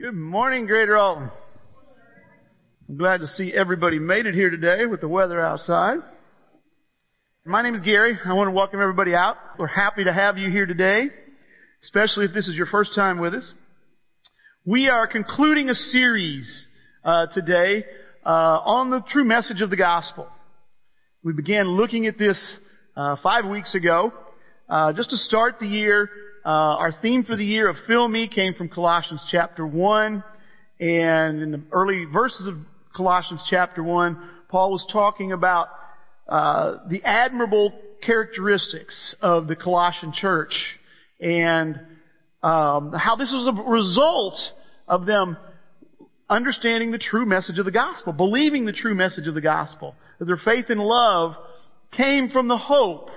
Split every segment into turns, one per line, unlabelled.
Good morning, Greater Alton. I'm glad to see everybody made it here today with the weather outside. My name is Gary. I want to welcome everybody out. We're happy to have you here today, especially if this is your first time with us. We are concluding a series uh, today uh, on the true message of the gospel. We began looking at this uh, five weeks ago. Uh, just to start the year, uh, our theme for the year of Fill Me came from Colossians chapter 1. And in the early verses of Colossians chapter 1, Paul was talking about uh, the admirable characteristics of the Colossian church and um, how this was a result of them understanding the true message of the gospel, believing the true message of the gospel, that their faith and love came from the hope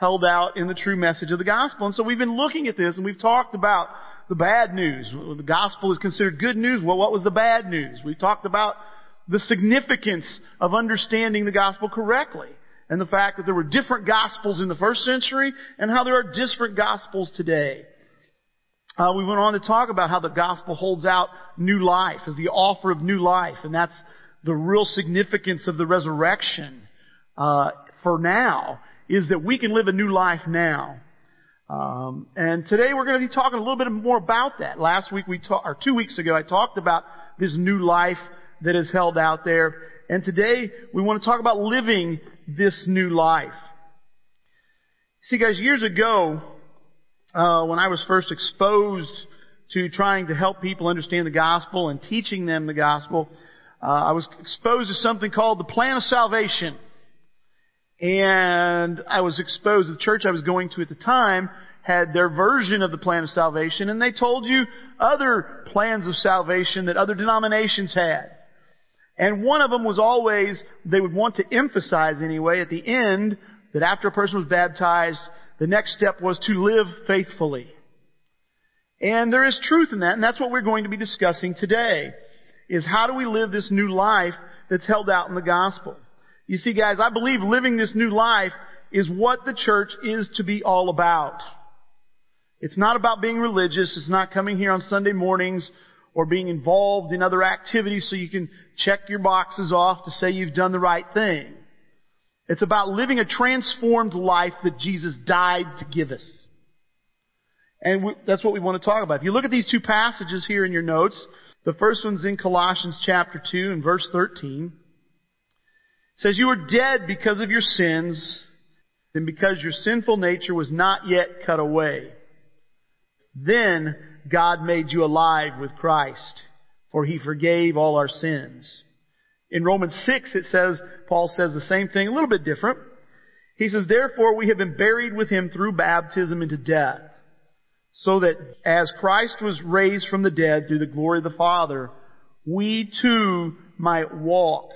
held out in the true message of the gospel. And so we've been looking at this and we've talked about the bad news. The gospel is considered good news. Well, what was the bad news? We talked about the significance of understanding the gospel correctly and the fact that there were different gospels in the first century and how there are different gospels today. Uh, we went on to talk about how the gospel holds out new life as the offer of new life, and that's the real significance of the resurrection uh, for now is that we can live a new life now. Um, and today we're going to be talking a little bit more about that. Last week we talked, or two weeks ago, I talked about this new life that is held out there, and today we want to talk about living this new life. See, guys, years ago, uh, when I was first exposed to trying to help people understand the gospel and teaching them the gospel, uh, I was exposed to something called the plan of salvation. And I was exposed, the church I was going to at the time had their version of the plan of salvation, and they told you other plans of salvation that other denominations had. And one of them was always, they would want to emphasize anyway, at the end, that after a person was baptized, the next step was to live faithfully. And there is truth in that, and that's what we're going to be discussing today, is how do we live this new life that's held out in the gospel. You see guys, I believe living this new life is what the church is to be all about. It's not about being religious, it's not coming here on Sunday mornings or being involved in other activities so you can check your boxes off to say you've done the right thing. It's about living a transformed life that Jesus died to give us. And we, that's what we want to talk about. If you look at these two passages here in your notes, the first one's in Colossians chapter 2 and verse 13. Says, You were dead because of your sins and because your sinful nature was not yet cut away. Then God made you alive with Christ, for He forgave all our sins. In Romans 6 it says, Paul says the same thing, a little bit different. He says, Therefore we have been buried with Him through baptism into death, so that as Christ was raised from the dead through the glory of the Father, we too might walk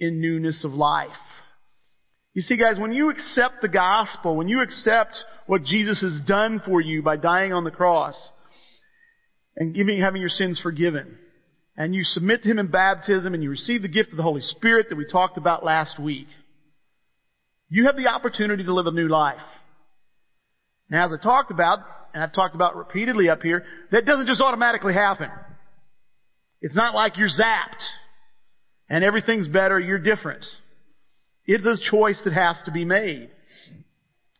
in newness of life. You see guys, when you accept the gospel, when you accept what Jesus has done for you by dying on the cross and giving, having your sins forgiven, and you submit to Him in baptism and you receive the gift of the Holy Spirit that we talked about last week, you have the opportunity to live a new life. Now, as I talked about, and I've talked about repeatedly up here, that doesn't just automatically happen. It's not like you're zapped and everything's better, you're different. It's a choice that has to be made.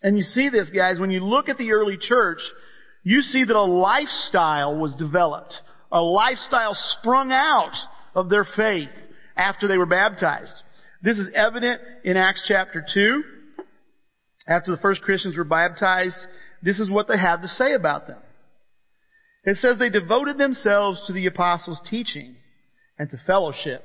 And you see this, guys, when you look at the early church, you see that a lifestyle was developed. A lifestyle sprung out of their faith after they were baptized. This is evident in Acts chapter 2. After the first Christians were baptized, this is what they have to say about them. It says they devoted themselves to the apostles' teaching and to fellowship,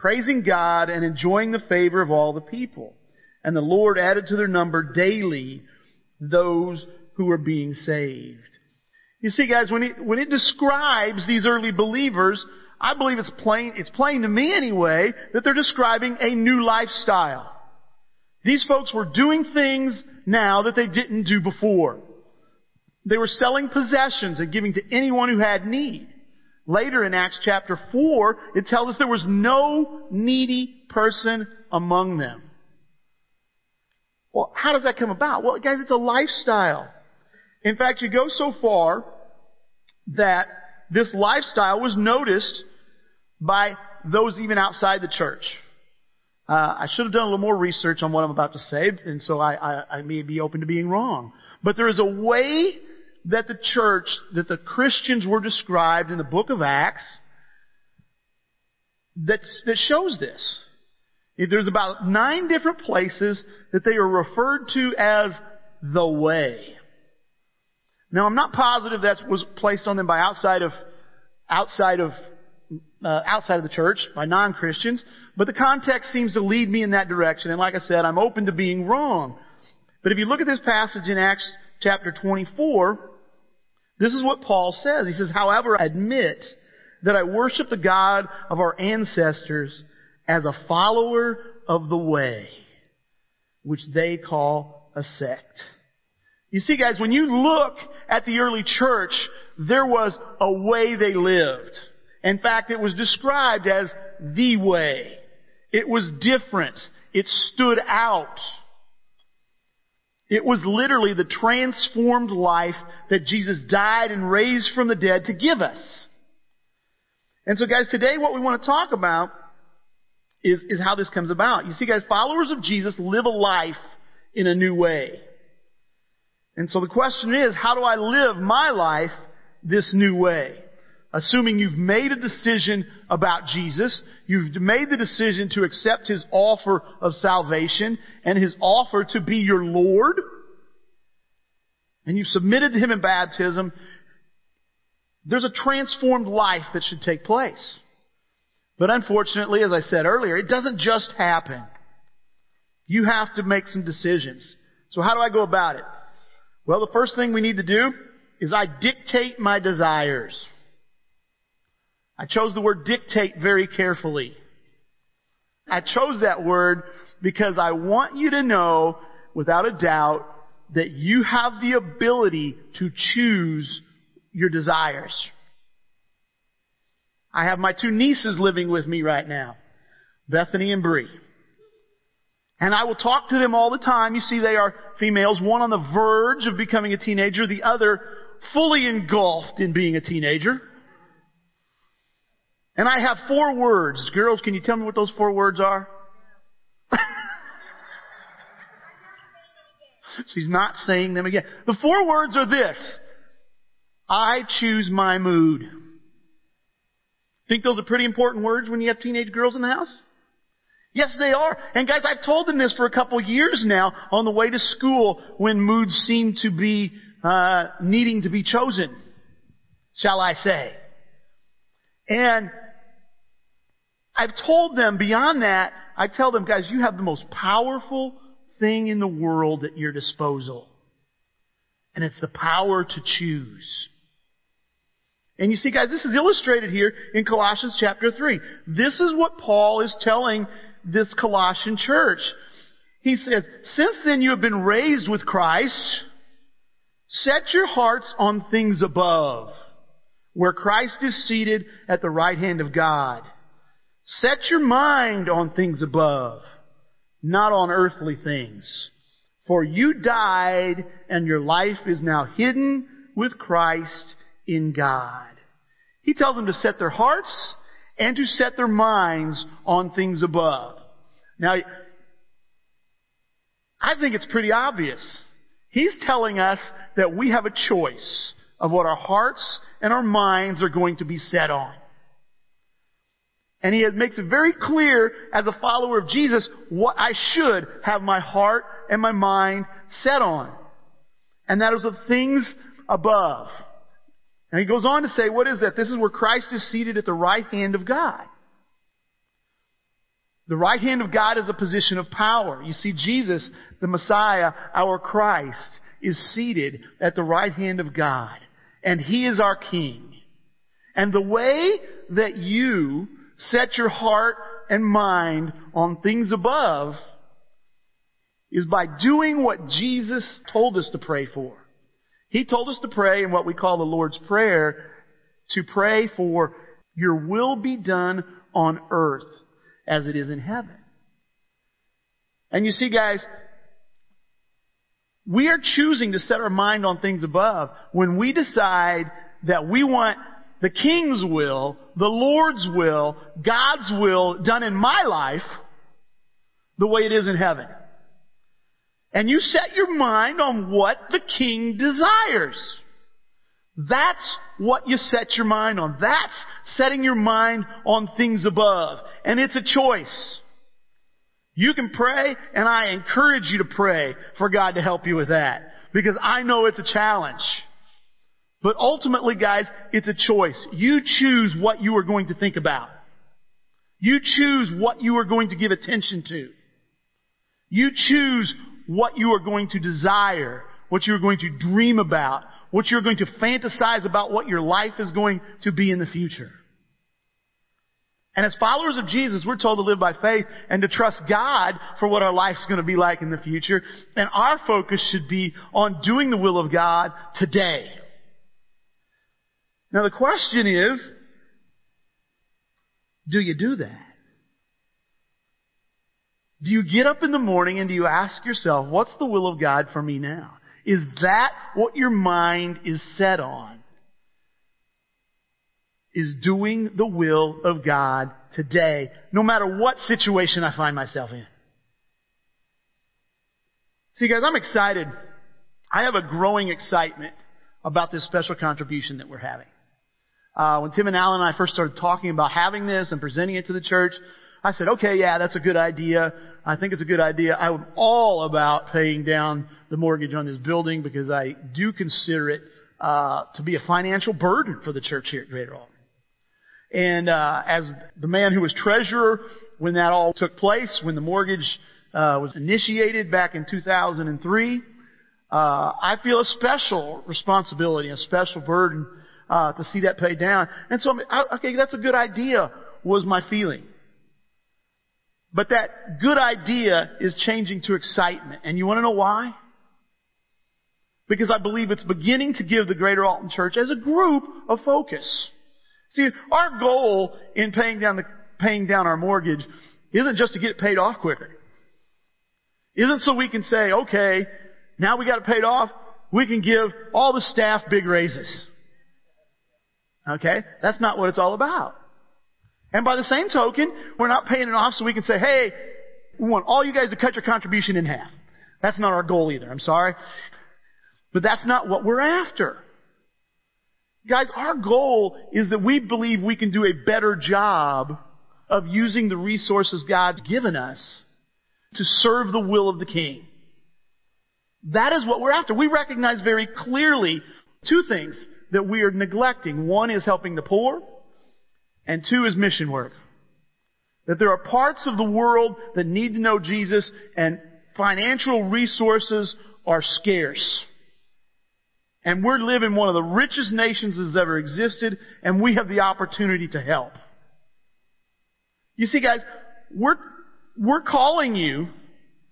praising God and enjoying the favor of all the people. And the Lord added to their number daily those who were being saved. You see, guys, when it, when it describes these early believers, I believe it's plain, it's plain to me anyway, that they're describing a new lifestyle. These folks were doing things now that they didn't do before. They were selling possessions and giving to anyone who had need. Later in Acts chapter 4, it tells us there was no needy person among them. Well, how does that come about? Well, guys, it's a lifestyle. In fact, you go so far that this lifestyle was noticed by those even outside the church. Uh, I should have done a little more research on what I'm about to say, and so I, I, I may be open to being wrong. But there is a way that the church, that the Christians were described in the book of Acts that, that shows this. There's about nine different places that they are referred to as the way. Now I'm not positive that was placed on them by outside of, outside of, uh, outside of the church, by non-Christians, but the context seems to lead me in that direction, and like I said, I'm open to being wrong. But if you look at this passage in Acts chapter 24, this is what Paul says. He says, however, I admit that I worship the God of our ancestors as a follower of the way, which they call a sect. You see guys, when you look at the early church, there was a way they lived. In fact, it was described as the way. It was different. It stood out. It was literally the transformed life that Jesus died and raised from the dead to give us. And so guys, today what we want to talk about is, is how this comes about. You see guys, followers of Jesus live a life in a new way. And so the question is, how do I live my life this new way? Assuming you've made a decision about Jesus, you've made the decision to accept His offer of salvation and His offer to be your Lord, and you've submitted to Him in baptism, there's a transformed life that should take place. But unfortunately, as I said earlier, it doesn't just happen. You have to make some decisions. So how do I go about it? Well, the first thing we need to do is I dictate my desires. I chose the word dictate very carefully. I chose that word because I want you to know without a doubt that you have the ability to choose your desires. I have my two nieces living with me right now, Bethany and Bree. And I will talk to them all the time. You see, they are females, one on the verge of becoming a teenager, the other fully engulfed in being a teenager. And I have four words. Girls, can you tell me what those four words are? She's not saying them again. The four words are this. I choose my mood. Think those are pretty important words when you have teenage girls in the house? Yes, they are. And guys, I've told them this for a couple years now on the way to school when moods seem to be uh, needing to be chosen, shall I say. And I've told them beyond that, I tell them, guys, you have the most powerful thing in the world at your disposal. And it's the power to choose. And you see, guys, this is illustrated here in Colossians chapter 3. This is what Paul is telling this Colossian church. He says, since then you have been raised with Christ, set your hearts on things above, where Christ is seated at the right hand of God. Set your mind on things above, not on earthly things. For you died and your life is now hidden with Christ in God. He tells them to set their hearts and to set their minds on things above. Now, I think it's pretty obvious. He's telling us that we have a choice of what our hearts and our minds are going to be set on. And he makes it very clear as a follower of Jesus what I should have my heart and my mind set on. And that is the things above. And he goes on to say, what is that? This is where Christ is seated at the right hand of God. The right hand of God is a position of power. You see, Jesus, the Messiah, our Christ, is seated at the right hand of God. And He is our King. And the way that you set your heart and mind on things above is by doing what Jesus told us to pray for. He told us to pray in what we call the Lord's Prayer, to pray for your will be done on earth as it is in heaven. And you see guys, we are choosing to set our mind on things above when we decide that we want the King's will, the Lord's will, God's will done in my life the way it is in heaven. And you set your mind on what the King desires. That's what you set your mind on. That's setting your mind on things above. And it's a choice. You can pray, and I encourage you to pray for God to help you with that. Because I know it's a challenge. But ultimately, guys, it's a choice. You choose what you are going to think about. You choose what you are going to give attention to. You choose what you are going to desire, what you are going to dream about, what you're going to fantasize about what your life is going to be in the future. And as followers of Jesus, we're told to live by faith and to trust God for what our life's going to be like in the future. And our focus should be on doing the will of God today. Now the question is, do you do that? Do you get up in the morning and do you ask yourself, what's the will of God for me now? Is that what your mind is set on? Is doing the will of God today, no matter what situation I find myself in. See guys, I'm excited. I have a growing excitement about this special contribution that we're having. Uh, when Tim and Alan and I first started talking about having this and presenting it to the church, I said, okay, yeah, that's a good idea. I think it's a good idea. I'm all about paying down the mortgage on this building because I do consider it uh, to be a financial burden for the church here at Greater Alton. And uh, as the man who was treasurer when that all took place, when the mortgage uh, was initiated back in 2003, uh, I feel a special responsibility, a special burden uh, to see that paid down. And so, I, okay, that's a good idea. Was my feeling. But that good idea is changing to excitement. And you want to know why? Because I believe it's beginning to give the Greater Alton Church as a group a focus. See, our goal in paying down the, paying down our mortgage isn't just to get it paid off quicker. Isn't so we can say, okay, now we got it paid off, we can give all the staff big raises. Okay? That's not what it's all about. And by the same token, we're not paying it off so we can say, hey, we want all you guys to cut your contribution in half. That's not our goal either. I'm sorry. But that's not what we're after. Guys, our goal is that we believe we can do a better job of using the resources God's given us to serve the will of the King. That is what we're after. We recognize very clearly two things that we are neglecting. One is helping the poor, and two is mission work. That there are parts of the world that need to know Jesus, and financial resources are scarce. And we're living one of the richest nations that's ever existed, and we have the opportunity to help. You see, guys, we're, we're calling you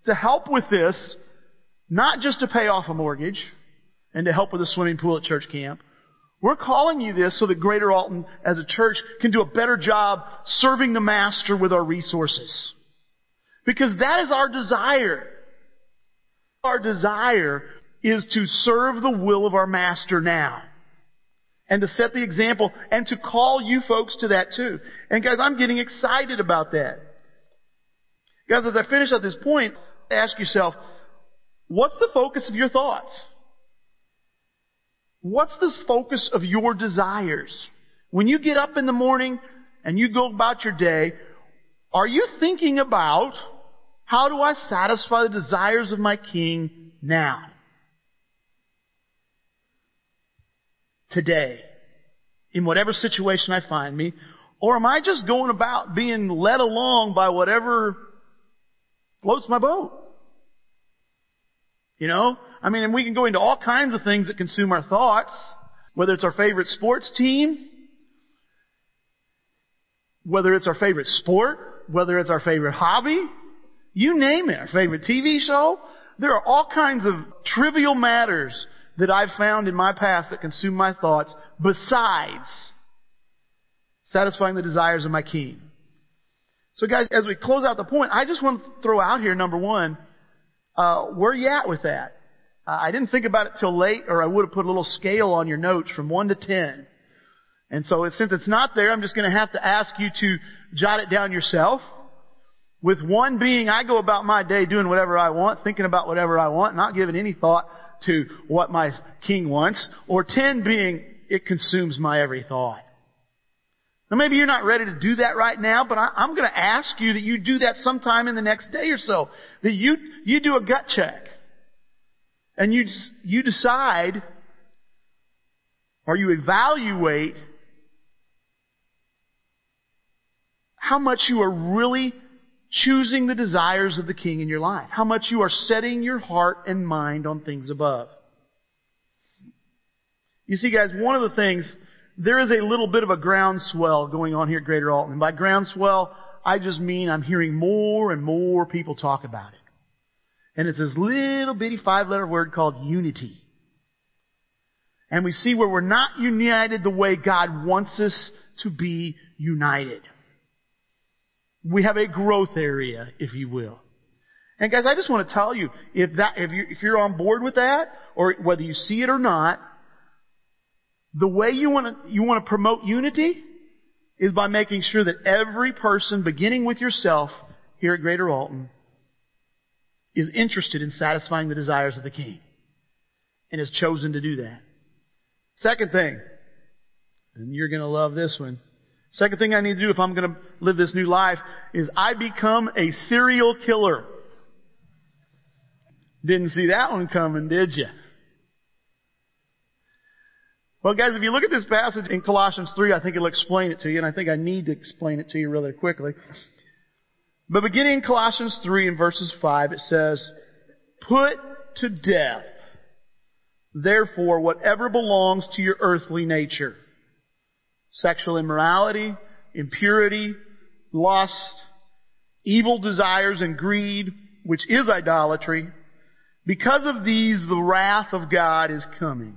to help with this, not just to pay off a mortgage and to help with a swimming pool at church camp, we're calling you this so that Greater Alton as a church can do a better job serving the Master with our resources. Because that is our desire. Our desire is to serve the will of our Master now. And to set the example and to call you folks to that too. And guys, I'm getting excited about that. Guys, as I finish at this point, ask yourself, what's the focus of your thoughts? What's the focus of your desires? When you get up in the morning and you go about your day, are you thinking about how do I satisfy the desires of my king now? Today. In whatever situation I find me. Or am I just going about being led along by whatever floats my boat? You know? I mean, and we can go into all kinds of things that consume our thoughts, whether it's our favorite sports team, whether it's our favorite sport, whether it's our favorite hobby, you name it, our favorite TV show, there are all kinds of trivial matters that I've found in my past that consume my thoughts besides satisfying the desires of my king. So guys, as we close out the point, I just want to throw out here, number one, uh, where you at with that? Uh, I didn't think about it till late, or I would have put a little scale on your notes from one to ten. And so since it's not there, I'm just going to have to ask you to jot it down yourself. With one being, I go about my day doing whatever I want, thinking about whatever I want, not giving any thought to what my king wants. Or ten being, it consumes my every thought. Now maybe you're not ready to do that right now, but I, am going to ask you that you do that sometime in the next day or so. That you, you do a gut check. And you, you decide, or you evaluate how much you are really choosing the desires of the King in your life. How much you are setting your heart and mind on things above. You see guys, one of the things there is a little bit of a groundswell going on here at Greater Alton. And by groundswell, I just mean I'm hearing more and more people talk about it. And it's this little bitty five letter word called unity. And we see where we're not united the way God wants us to be united. We have a growth area, if you will. And guys, I just want to tell you, if that, if you if you're on board with that, or whether you see it or not, the way you want to, you want to promote unity is by making sure that every person, beginning with yourself here at Greater Alton, is interested in satisfying the desires of the King and has chosen to do that. Second thing, and you're going to love this one. Second thing I need to do if I'm going to live this new life is I become a serial killer. Didn't see that one coming, did you? Well, guys, if you look at this passage in Colossians 3, I think it'll explain it to you, and I think I need to explain it to you really quickly. But beginning in Colossians 3 and verses 5, it says, Put to death, therefore, whatever belongs to your earthly nature. Sexual immorality, impurity, lust, evil desires and greed, which is idolatry. Because of these, the wrath of God is coming.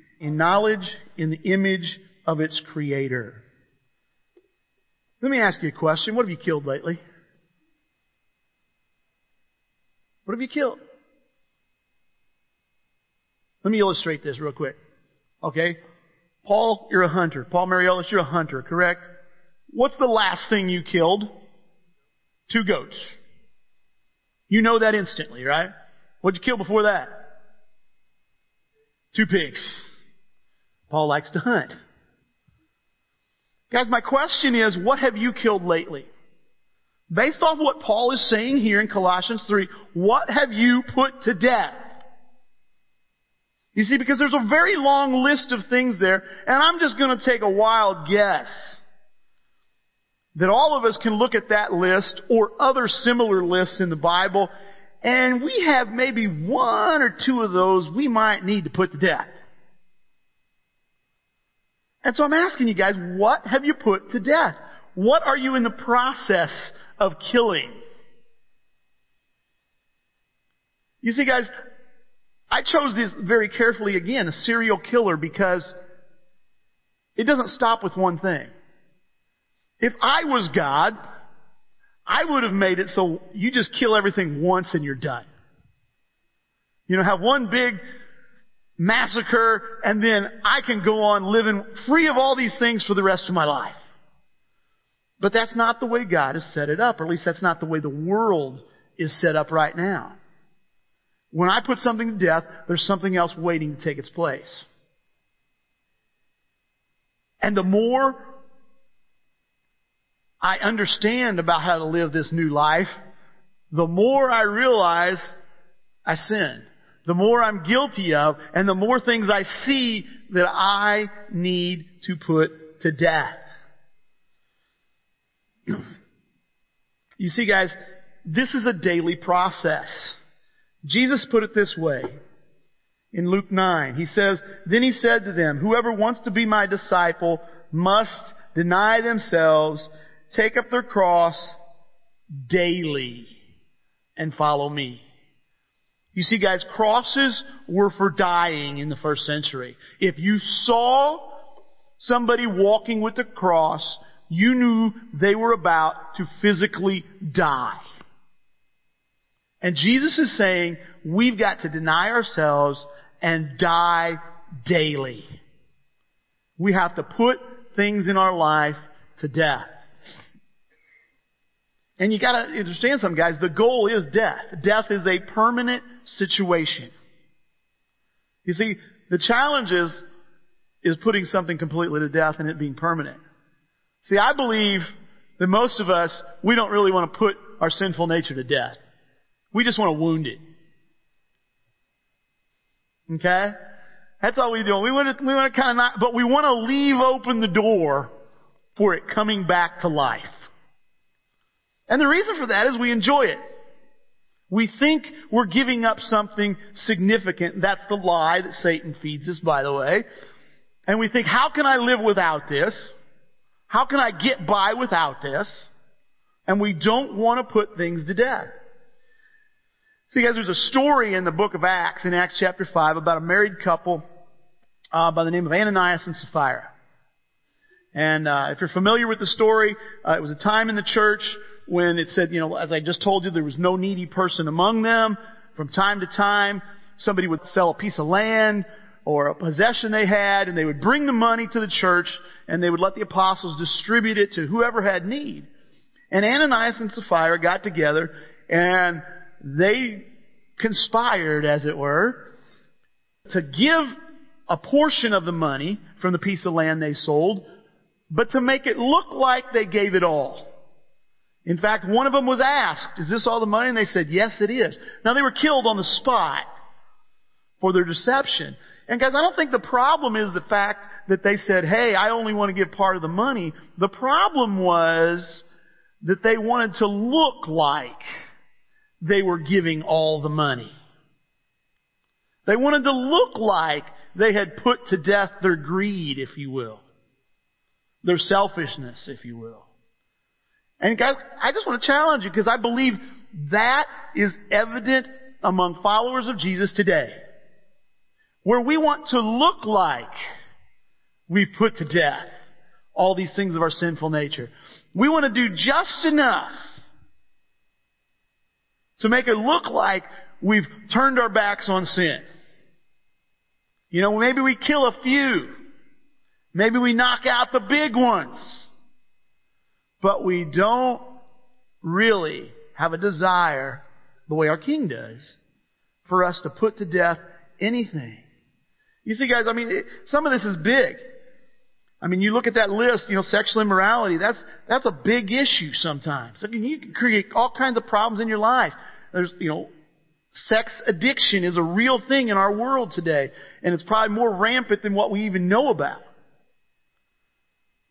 in knowledge in the image of its creator. Let me ask you a question. What have you killed lately? What have you killed? Let me illustrate this real quick. Okay? Paul, you're a hunter. Paul Mariolis, you're a hunter, correct? What's the last thing you killed? Two goats. You know that instantly, right? What'd you kill before that? Two pigs. Paul likes to hunt. Guys, my question is, what have you killed lately? Based off what Paul is saying here in Colossians 3, what have you put to death? You see, because there's a very long list of things there, and I'm just going to take a wild guess that all of us can look at that list or other similar lists in the Bible, and we have maybe one or two of those we might need to put to death. And so I'm asking you guys, what have you put to death? What are you in the process of killing? You see guys, I chose this very carefully again, a serial killer, because it doesn't stop with one thing. If I was God, I would have made it so you just kill everything once and you're done. You know, have one big massacre, and then I can go on living free of all these things for the rest of my life. But that's not the way God has set it up, or at least that's not the way the world is set up right now. When I put something to death, there's something else waiting to take its place. And the more I understand about how to live this new life, the more I realize I sin. The more I'm guilty of, and the more things I see that I need to put to death. You see guys, this is a daily process. Jesus put it this way in Luke 9. He says, Then he said to them, Whoever wants to be my disciple must deny themselves, take up their cross daily, and follow me. You see guys, crosses were for dying in the first century. If you saw somebody walking with a cross, you knew they were about to physically die. And Jesus is saying, we've got to deny ourselves and die daily. We have to put things in our life to death. And you gotta understand something guys, the goal is death. Death is a permanent situation. You see, the challenge is, is putting something completely to death and it being permanent. See, I believe that most of us, we don't really want to put our sinful nature to death. We just want to wound it. Okay? That's all we do. We want to, we want to kind of not, but we want to leave open the door for it coming back to life. And the reason for that is we enjoy it. We think we're giving up something significant. That's the lie that Satan feeds us, by the way. And we think, how can I live without this? How can I get by without this? And we don't want to put things to death. See guys, there's a story in the book of Acts, in Acts chapter 5, about a married couple uh, by the name of Ananias and Sapphira. And uh, if you're familiar with the story, uh, it was a time in the church when it said, you know, as I just told you, there was no needy person among them. From time to time, somebody would sell a piece of land or a possession they had, and they would bring the money to the church, and they would let the apostles distribute it to whoever had need. And Ananias and Sapphira got together, and they conspired, as it were, to give a portion of the money from the piece of land they sold, but to make it look like they gave it all. In fact, one of them was asked, is this all the money? And they said, yes, it is. Now they were killed on the spot for their deception. And guys, I don't think the problem is the fact that they said, hey, I only want to give part of the money. The problem was that they wanted to look like they were giving all the money. They wanted to look like they had put to death their greed, if you will. Their selfishness, if you will. And guys, I just want to challenge you because I believe that is evident among followers of Jesus today. Where we want to look like we've put to death all these things of our sinful nature. We want to do just enough to make it look like we've turned our backs on sin. You know, maybe we kill a few. Maybe we knock out the big ones. But we don't really have a desire, the way our King does, for us to put to death anything. You see guys, I mean, it, some of this is big. I mean, you look at that list, you know, sexual immorality, that's, that's a big issue sometimes. I mean, you can create all kinds of problems in your life. There's, you know, sex addiction is a real thing in our world today, and it's probably more rampant than what we even know about.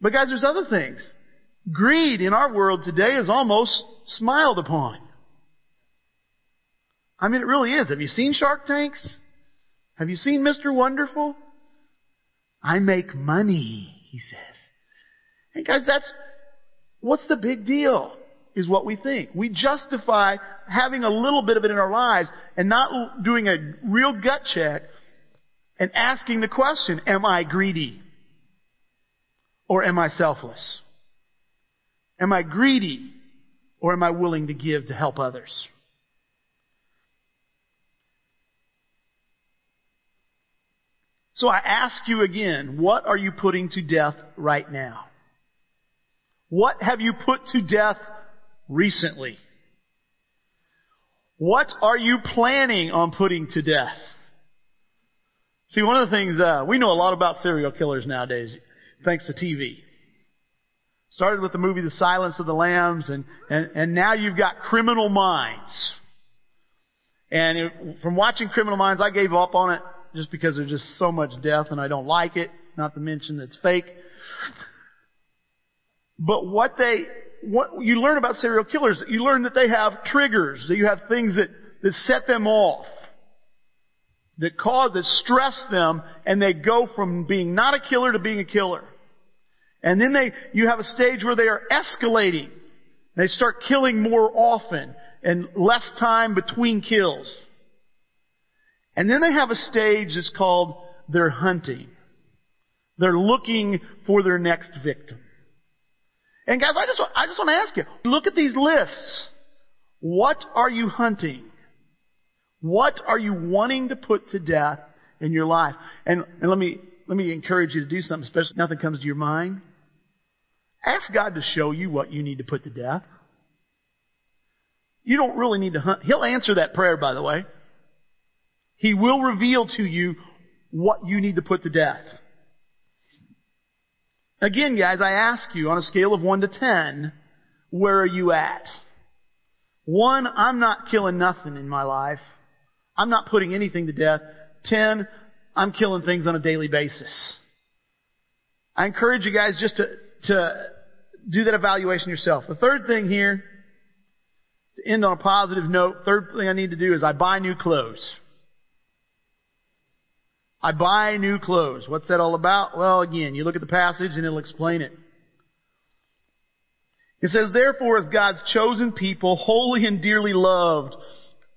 But guys, there's other things. Greed in our world today is almost smiled upon. I mean, it really is. Have you seen Shark Tanks? Have you seen Mr. Wonderful? I make money, he says. And guys, that's, what's the big deal? is what we think. We justify having a little bit of it in our lives and not doing a real gut check and asking the question, am I greedy? Or am I selfless? Am I greedy? Or am I willing to give to help others? So I ask you again, what are you putting to death right now? What have you put to death recently? What are you planning on putting to death? See, one of the things, uh, we know a lot about serial killers nowadays, thanks to TV. Started with the movie The Silence of the Lambs and, and, and now you've got Criminal Minds. And it, from watching Criminal Minds, I gave up on it just because there's just so much death and I don't like it. Not to mention it's fake. But what they, what you learn about serial killers, you learn that they have triggers, that you have things that, that set them off, that cause, that stress them, and they go from being not a killer to being a killer. And then they, you have a stage where they are escalating. They start killing more often and less time between kills. And then they have a stage that's called they're hunting. They're looking for their next victim. And guys, I just, I just want to ask you, look at these lists. What are you hunting? What are you wanting to put to death in your life? And, and let me, let me encourage you to do something special. Nothing comes to your mind. Ask God to show you what you need to put to death. You don't really need to hunt. He'll answer that prayer, by the way. He will reveal to you what you need to put to death. Again, guys, I ask you on a scale of 1 to 10, where are you at? One, I'm not killing nothing in my life. I'm not putting anything to death. 10, I'm killing things on a daily basis. I encourage you guys just to, to do that evaluation yourself. The third thing here, to end on a positive note, third thing I need to do is I buy new clothes. I buy new clothes. What's that all about? Well, again, you look at the passage and it'll explain it. It says, therefore, as God's chosen people, holy and dearly loved,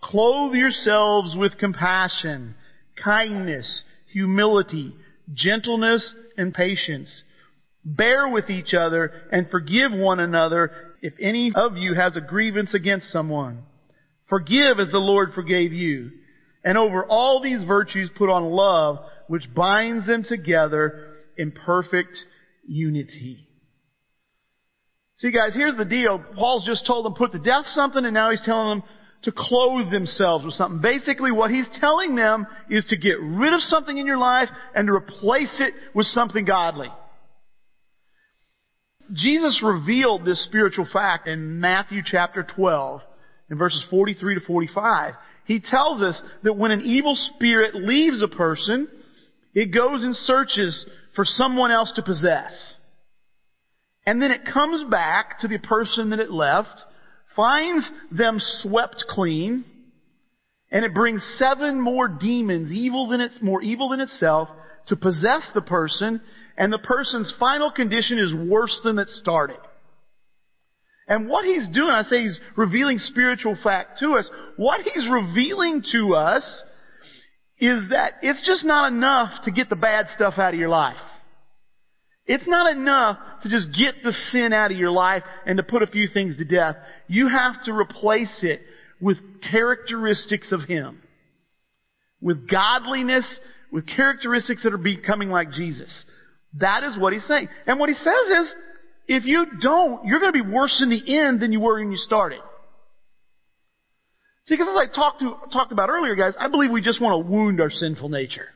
clothe yourselves with compassion, kindness, humility, gentleness, and patience. Bear with each other and forgive one another if any of you has a grievance against someone. Forgive as the Lord forgave you. And over all these virtues put on love, which binds them together in perfect unity. See guys, here's the deal. Paul's just told them put to death something and now he's telling them to clothe themselves with something. Basically what he's telling them is to get rid of something in your life and to replace it with something godly. Jesus revealed this spiritual fact in Matthew chapter 12 in verses 43 to 45 he tells us that when an evil spirit leaves a person, it goes and searches for someone else to possess. And then it comes back to the person that it left, finds them swept clean, and it brings seven more demons, evil than it's, more evil than itself, to possess the person, and the person's final condition is worse than it started. And what he's doing, I say he's revealing spiritual fact to us. What he's revealing to us is that it's just not enough to get the bad stuff out of your life. It's not enough to just get the sin out of your life and to put a few things to death. You have to replace it with characteristics of Him. With godliness, with characteristics that are becoming like Jesus. That is what He's saying. And what He says is, if you don't, you're going to be worse in the end than you were when you started. See, because as I talked, to, talked about earlier, guys, I believe we just want to wound our sinful nature.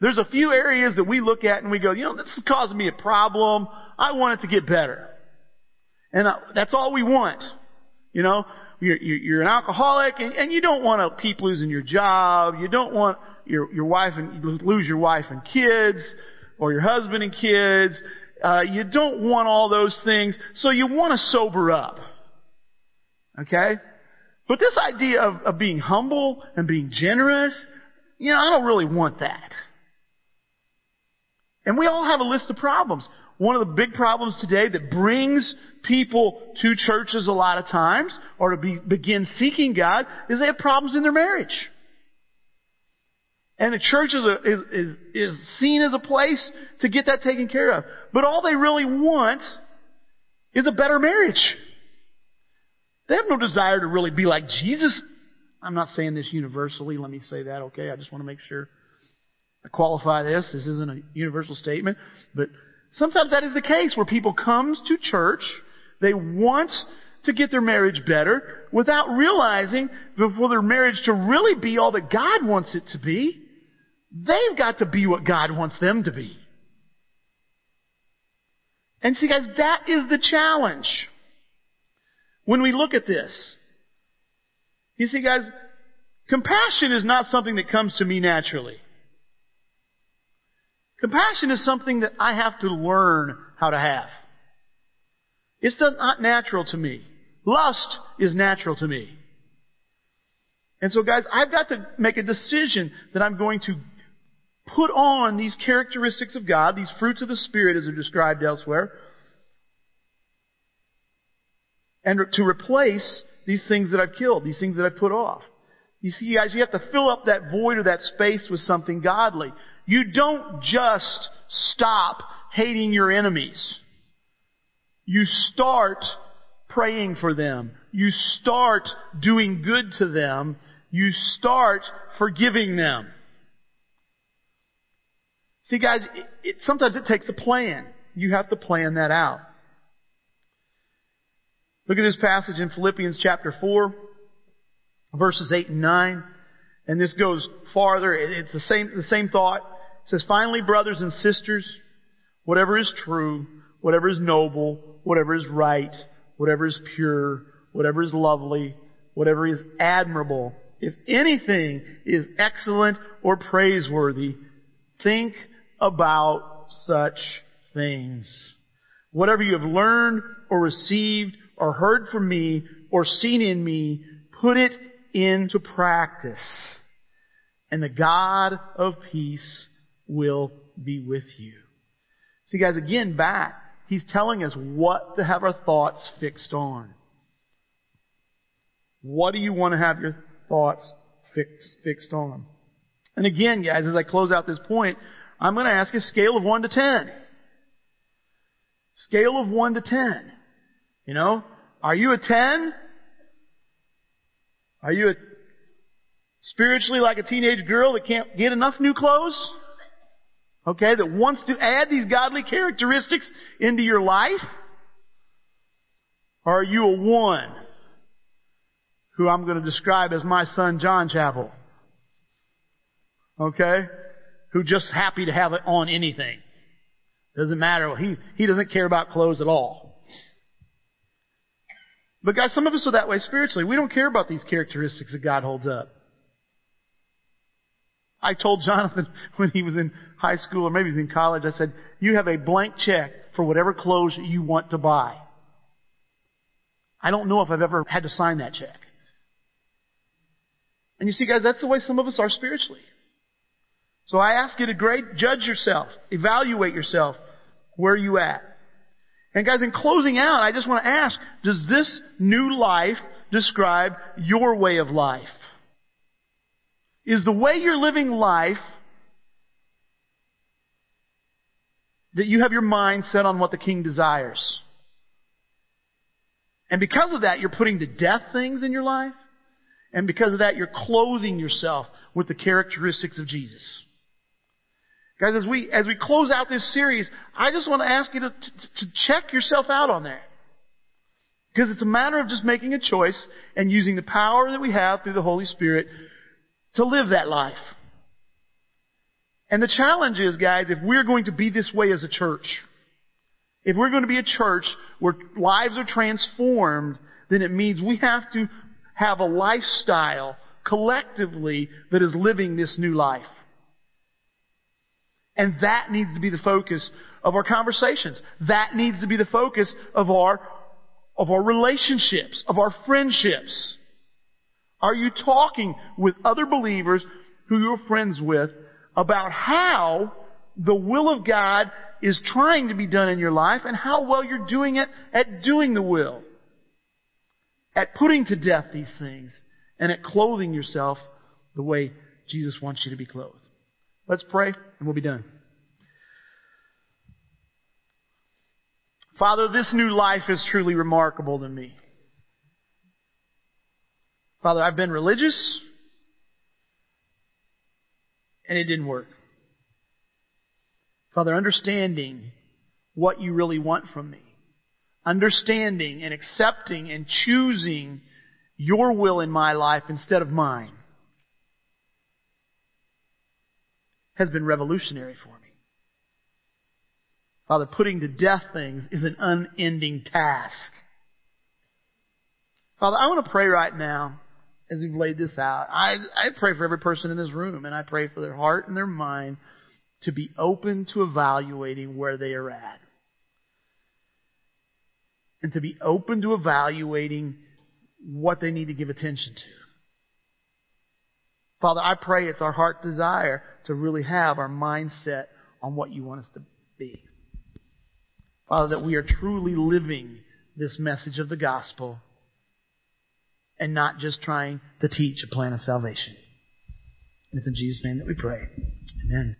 There's a few areas that we look at and we go, you know, this is causing me a problem. I want it to get better. And uh, that's all we want. You know, you're, you're an alcoholic and, and you don't want to keep losing your job. You don't want your, your wife and lose your wife and kids or your husband and kids. Uh, you don't want all those things, so you want to sober up. Okay? But this idea of, of being humble and being generous, you know, I don't really want that. And we all have a list of problems. One of the big problems today that brings people to churches a lot of times, or to be, begin seeking God, is they have problems in their marriage. And the church is, a, is, is, is seen as a place to get that taken care of. But all they really want is a better marriage. They have no desire to really be like Jesus. I'm not saying this universally. Let me say that, okay? I just want to make sure I qualify this. This isn't a universal statement. But sometimes that is the case where people come to church. They want to get their marriage better without realizing for their marriage to really be all that God wants it to be, They've got to be what God wants them to be. And see guys, that is the challenge. When we look at this. You see guys, compassion is not something that comes to me naturally. Compassion is something that I have to learn how to have. It's not natural to me. Lust is natural to me. And so guys, I've got to make a decision that I'm going to put on these characteristics of God, these fruits of the Spirit as are described elsewhere, and to replace these things that I've killed, these things that I've put off. You see, guys, you have to fill up that void or that space with something godly. You don't just stop hating your enemies. You start praying for them. You start doing good to them. You start forgiving them. See guys, it, it, sometimes it takes a plan. You have to plan that out. Look at this passage in Philippians chapter 4, verses 8 and 9. And this goes farther. It's the same, the same thought. It says, finally, brothers and sisters, whatever is true, whatever is noble, whatever is right, whatever is pure, whatever is lovely, whatever is admirable, if anything is excellent or praiseworthy, think about such things. Whatever you have learned or received or heard from me or seen in me, put it into practice. And the God of peace will be with you. See guys, again back, he's telling us what to have our thoughts fixed on. What do you want to have your thoughts fixed, fixed on? And again, guys, as I close out this point, I'm going to ask a scale of 1 to 10. Scale of 1 to 10. You know, are you a 10? Are you a spiritually like a teenage girl that can't get enough new clothes? Okay, that wants to add these godly characteristics into your life? Or are you a one who I'm going to describe as my son John Chapel? Okay? Who just happy to have it on anything. Doesn't matter. He, he doesn't care about clothes at all. But guys, some of us are that way spiritually. We don't care about these characteristics that God holds up. I told Jonathan when he was in high school or maybe he was in college, I said, you have a blank check for whatever clothes you want to buy. I don't know if I've ever had to sign that check. And you see guys, that's the way some of us are spiritually. So I ask you to grade, judge yourself, evaluate yourself. Where you at? And guys, in closing out, I just want to ask, does this new life describe your way of life? Is the way you're living life that you have your mind set on what the king desires? And because of that, you're putting to death things in your life? And because of that, you're clothing yourself with the characteristics of Jesus. Guys, as we, as we close out this series, I just want to ask you to, to, to check yourself out on that. Because it's a matter of just making a choice and using the power that we have through the Holy Spirit to live that life. And the challenge is, guys, if we're going to be this way as a church, if we're going to be a church where lives are transformed, then it means we have to have a lifestyle collectively that is living this new life. And that needs to be the focus of our conversations. That needs to be the focus of our, of our relationships, of our friendships. Are you talking with other believers who you're friends with about how the will of God is trying to be done in your life and how well you're doing it at doing the will? At putting to death these things and at clothing yourself the way Jesus wants you to be clothed. Let's pray and we'll be done. Father, this new life is truly remarkable to me. Father, I've been religious and it didn't work. Father, understanding what you really want from me, understanding and accepting and choosing your will in my life instead of mine has been revolutionary for me. Father, putting to death things is an unending task. Father, I want to pray right now as we've laid this out. I, I pray for every person in this room, and I pray for their heart and their mind to be open to evaluating where they are at. And to be open to evaluating what they need to give attention to. Father, I pray it's our heart desire to really have our mindset on what you want us to be. Father, that we are truly living this message of the gospel and not just trying to teach a plan of salvation. And it's in Jesus' name that we pray. Amen.